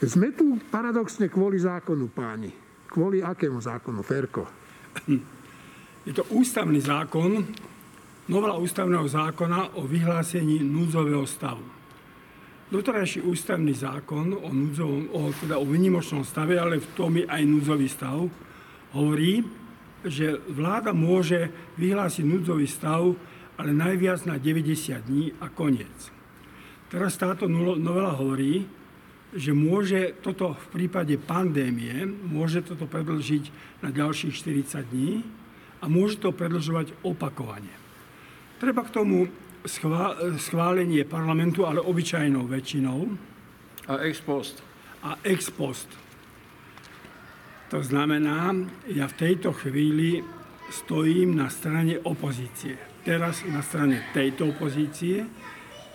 Sme tu paradoxne kvôli zákonu, páni. Kvôli akému zákonu, Ferko? Je to ústavný zákon, novela ústavného zákona o vyhlásení núdzového stavu. Doterajší ústavný zákon o, núdzovom, o, teda o vynimočnom stave, ale v tom je aj núdzový stav, hovorí, že vláda môže vyhlásiť núdzový stav, ale najviac na 90 dní a koniec. Teraz táto novela hovorí, že môže toto v prípade pandémie, môže toto predlžiť na ďalších 40 dní a môže to predlžovať opakovane. Treba k tomu schválenie parlamentu, ale obyčajnou väčšinou. A ex post. A ex post. To znamená, ja v tejto chvíli stojím na strane opozície. Teraz na strane tejto opozície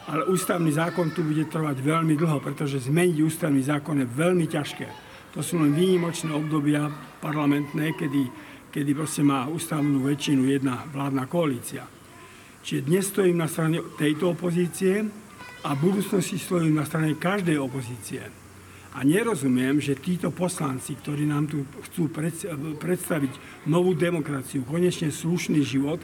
ale ústavný zákon tu bude trvať veľmi dlho, pretože zmeniť ústavný zákon je veľmi ťažké. To sú len výnimočné obdobia parlamentné, kedy, kedy proste má ústavnú väčšinu jedna vládna koalícia. Čiže dnes stojím na strane tejto opozície a v budúcnosti stojím na strane každej opozície. A nerozumiem, že títo poslanci, ktorí nám tu chcú predstaviť novú demokraciu, konečne slušný život,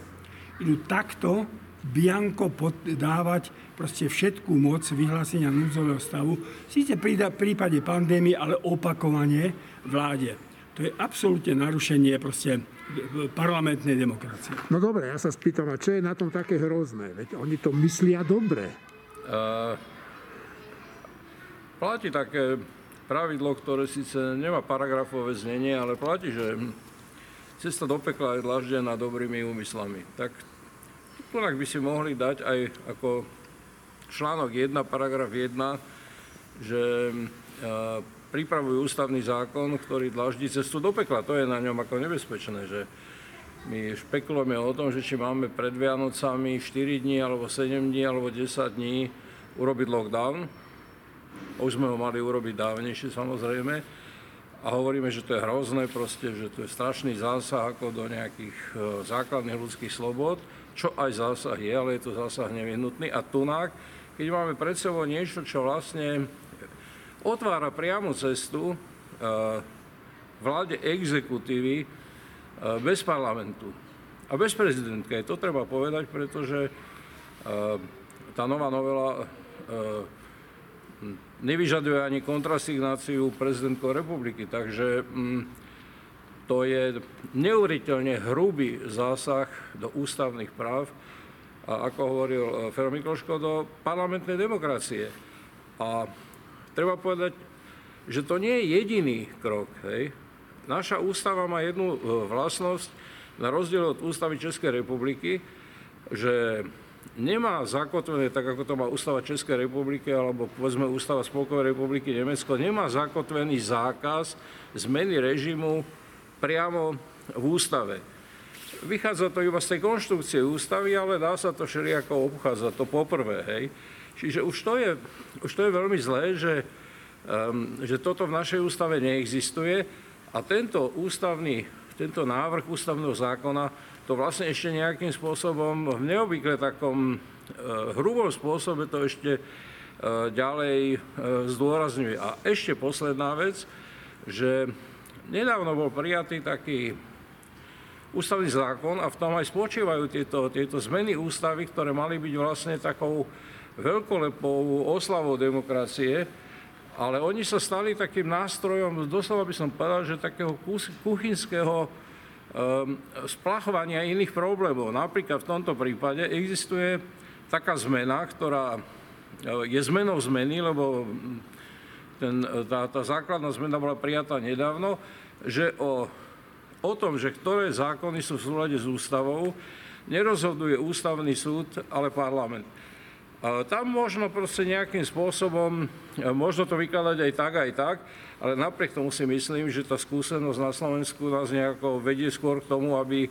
idú takto bianko dávať proste všetkú moc vyhlásenia núdzového stavu, síce pri prípade pandémie, ale opakovanie vláde. To je absolútne narušenie proste parlamentnej demokracie. No dobre, ja sa spýtam, a čo je na tom také hrozné? Veď oni to myslia dobre. Uh, platí také pravidlo, ktoré síce nemá paragrafové znenie, ale platí, že cesta do pekla je dlaždená dobrými úmyslami. Tak Tunak by si mohli dať aj ako článok 1, paragraf 1, že e, pripravujú ústavný zákon, ktorý dlaždí cestu do pekla. To je na ňom ako nebezpečné, že my špekulujeme o tom, že či máme pred Vianocami 4 dní, alebo 7 dní, alebo 10 dní urobiť lockdown. Už sme ho mali urobiť dávnejšie samozrejme. A hovoríme, že to je hrozné, proste, že to je strašný zásah ako do nejakých e, základných ľudských slobod čo aj zásah je, ale je to zásah nevyhnutný. A tunák, keď máme pred sebou niečo, čo vlastne otvára priamu cestu eh, vláde exekutívy eh, bez parlamentu a bez prezidentky. To treba povedať, pretože eh, tá nová novela nevyžaduje ani kontrasignáciu prezidentkou republiky. Takže mm, to je neuveriteľne hrubý zásah do ústavných práv a ako hovoril eh, Fero Mikloško, do parlamentnej demokracie. A treba povedať, že to nie je jediný krok. Hej. Naša ústava má jednu eh, vlastnosť, na rozdiel od ústavy Českej republiky, že nemá zakotvené, tak ako to má ústava Českej republiky alebo povedzme ústava Spolkovej republiky Nemecko, nemá zakotvený zákaz zmeny režimu priamo v ústave. Vychádza to iba z tej konštrukcie ústavy, ale dá sa to všelijako obchádzať, to poprvé. Hej. Čiže už to je, už to je veľmi zlé, že, um, že toto v našej ústave neexistuje a tento ústavný, tento návrh ústavného zákona to vlastne ešte nejakým spôsobom v neobvykle takom uh, hrubom spôsobe to ešte uh, ďalej uh, zdôrazňuje. A ešte posledná vec, že Nedávno bol prijatý taký ústavný zákon a v tom aj spočívajú tieto, tieto zmeny ústavy, ktoré mali byť vlastne takou veľkolepou oslavou demokracie, ale oni sa stali takým nástrojom, doslova by som povedal, že takého kuchynského um, splachovania iných problémov. Napríklad v tomto prípade existuje taká zmena, ktorá je zmenou zmeny, lebo ten, tá, tá základná zmena bola prijatá nedávno, že o, o tom, že ktoré zákony sú v súlade s ústavou, nerozhoduje ústavný súd, ale parlament. Tam možno proste nejakým spôsobom, možno to vykladať aj tak, aj tak, ale napriek tomu si myslím, že tá skúsenosť na Slovensku nás nejako vedie skôr k tomu, aby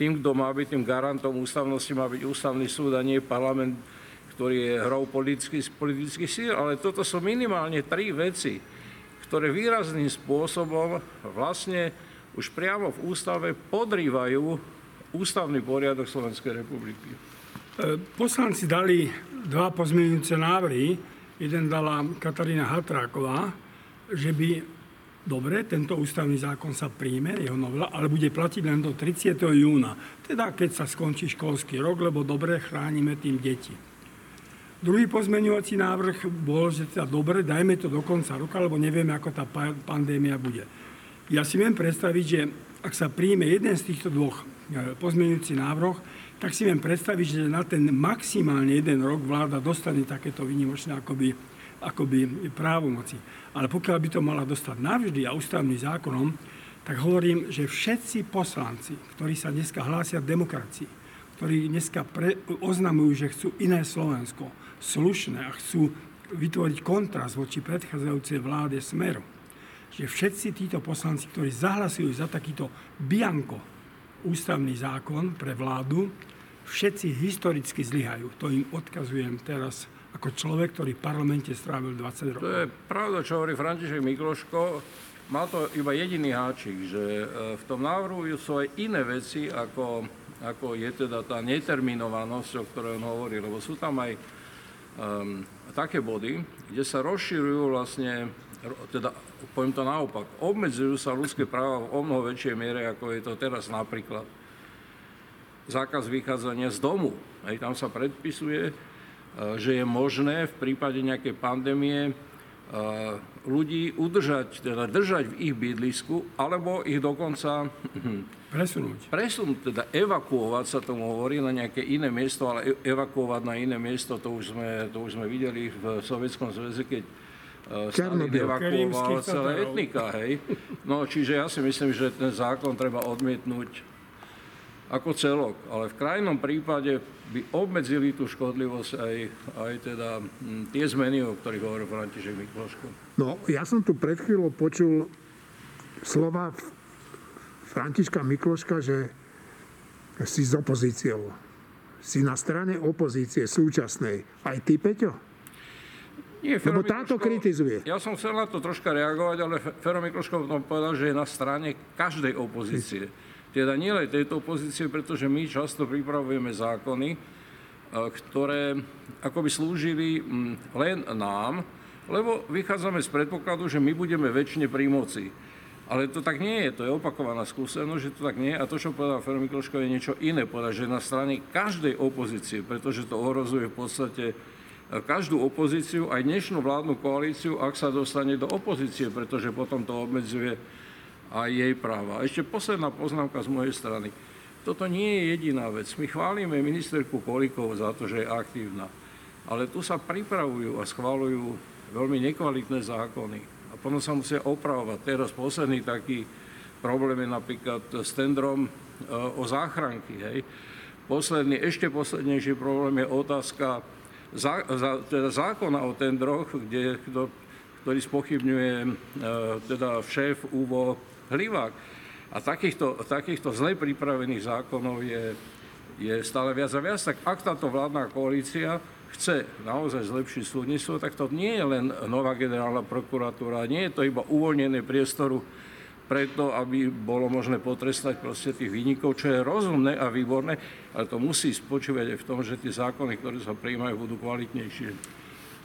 tým, kto má byť tým garantom ústavnosti, má byť ústavný súd a nie parlament, ktorý je hrou politických, politických síl, ale toto sú minimálne tri veci, ktoré výrazným spôsobom vlastne už priamo v ústave podrývajú ústavný poriadok Slovenskej republiky. E, poslanci dali dva pozmeňujúce návrhy. Jeden dala Katarína Hatráková, že by dobre, tento ústavný zákon sa príjme, jeho novela, ale bude platiť len do 30. júna. Teda keď sa skončí školský rok, lebo dobre chránime tým deti. Druhý pozmeňovací návrh bol, že teda dobre, dajme to do konca roka, lebo nevieme, ako tá pandémia bude. Ja si viem predstaviť, že ak sa príjme jeden z týchto dvoch e, pozmeňujúcich návrh, tak si viem predstaviť, že na ten maximálne jeden rok vláda dostane takéto výnimočné akoby, akoby právomoci. Ale pokiaľ by to mala dostať navždy a ústavným zákonom, tak hovorím, že všetci poslanci, ktorí sa dneska hlásia v demokracii, ktorí dneska pre, oznamujú, že chcú iné Slovensko, slušné a chcú vytvoriť kontrast voči predchádzajúcej vláde Smeru, že všetci títo poslanci, ktorí zahlasujú za takýto bianko ústavný zákon pre vládu, všetci historicky zlyhajú. To im odkazujem teraz ako človek, ktorý v parlamente strávil 20 rokov. To je pravda, čo hovorí František Mikloško. Má to iba jediný háčik, že e, v tom návrhu sú aj iné veci, ako, ako je teda tá neterminovanosť, o ktorej on hovorí, lebo sú tam aj um, také body, kde sa rozširujú vlastne, teda poviem to naopak, obmedzujú sa ľudské práva v o mnoho väčšej miere, ako je to teraz napríklad zákaz vychádzania z domu. Hej, tam sa predpisuje, e, že je možné v prípade nejakej pandémie ľudí udržať, teda držať v ich bydlisku, alebo ich dokonca presunúť. Presunúť, teda evakuovať sa tomu hovorí na nejaké iné miesto, ale e, evakuovať na iné miesto, to už sme, to už sme videli v Sovietskom zväze, keď Stalin evakuoval celé etnika, hej. No, čiže ja si myslím, že ten zákon treba odmietnúť ako celok. Ale v krajnom prípade by obmedzili tú škodlivosť aj, aj teda hm, tie zmeny, o ktorých hovoril František Mikloško. No, ja som tu pred chvíľou počul slova Františka Mikloška, že si s opozíciou. Si na strane opozície súčasnej. Aj ty, Peťo? Nie, Lebo táto kritizuje. Ja som chcel na to troška reagovať, ale Fero Mikloško povedal, že je na strane každej opozície. Teda nielen tejto opozície, pretože my často pripravujeme zákony, e, ktoré akoby slúžili mm, len nám, lebo vychádzame z predpokladu, že my budeme väčšine pri moci. Ale to tak nie je, to je opakovaná skúsenosť, že to tak nie je. A to, čo povedal Fermi Mikloško, je niečo iné. Povedať, že na strane každej opozície, pretože to ohrozuje v podstate e, každú opozíciu, aj dnešnú vládnu koalíciu, ak sa dostane do opozície, pretože potom to obmedzuje a jej práva. Ešte posledná poznámka z mojej strany. Toto nie je jediná vec. My chválime ministerku Kolíkov za to, že je aktívna. Ale tu sa pripravujú a schválujú veľmi nekvalitné zákony. A potom sa musia opravovať. Teraz posledný taký problém je napríklad s tendrom e, o záchranky. Hej. Posledný, ešte poslednejší problém je otázka zá, teda zákona o tendroch, kde, ktorý spochybňuje e, teda šéf UVO Hlivák. A takýchto, takýchto zle pripravených zákonov je, je stále viac a viac. Tak ak táto vládna koalícia chce naozaj zlepšiť súdnictvo, tak to nie je len nová generálna prokuratúra, nie je to iba uvoľnené priestoru preto, aby bolo možné potrestať proste tých výnikov, čo je rozumné a výborné, ale to musí spočívať aj v tom, že tie zákony, ktoré sa prijímajú, budú kvalitnejšie.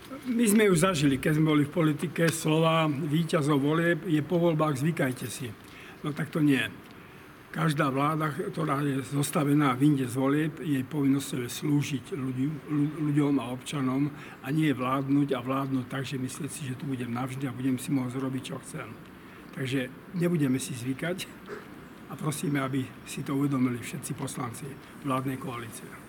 My sme ju zažili, keď sme boli v politike, slova víťazov volieb je po voľbách zvykajte si. No tak to nie. Každá vláda, ktorá je zostavená v inde z volieb, jej povinnosťou je slúžiť ľudí, ľuďom a občanom a nie vládnuť a vládnuť tak, že myslieť si, že tu budem navždy a budem si môcť robiť, čo chcem. Takže nebudeme si zvykať a prosíme, aby si to uvedomili všetci poslanci vládnej koalície.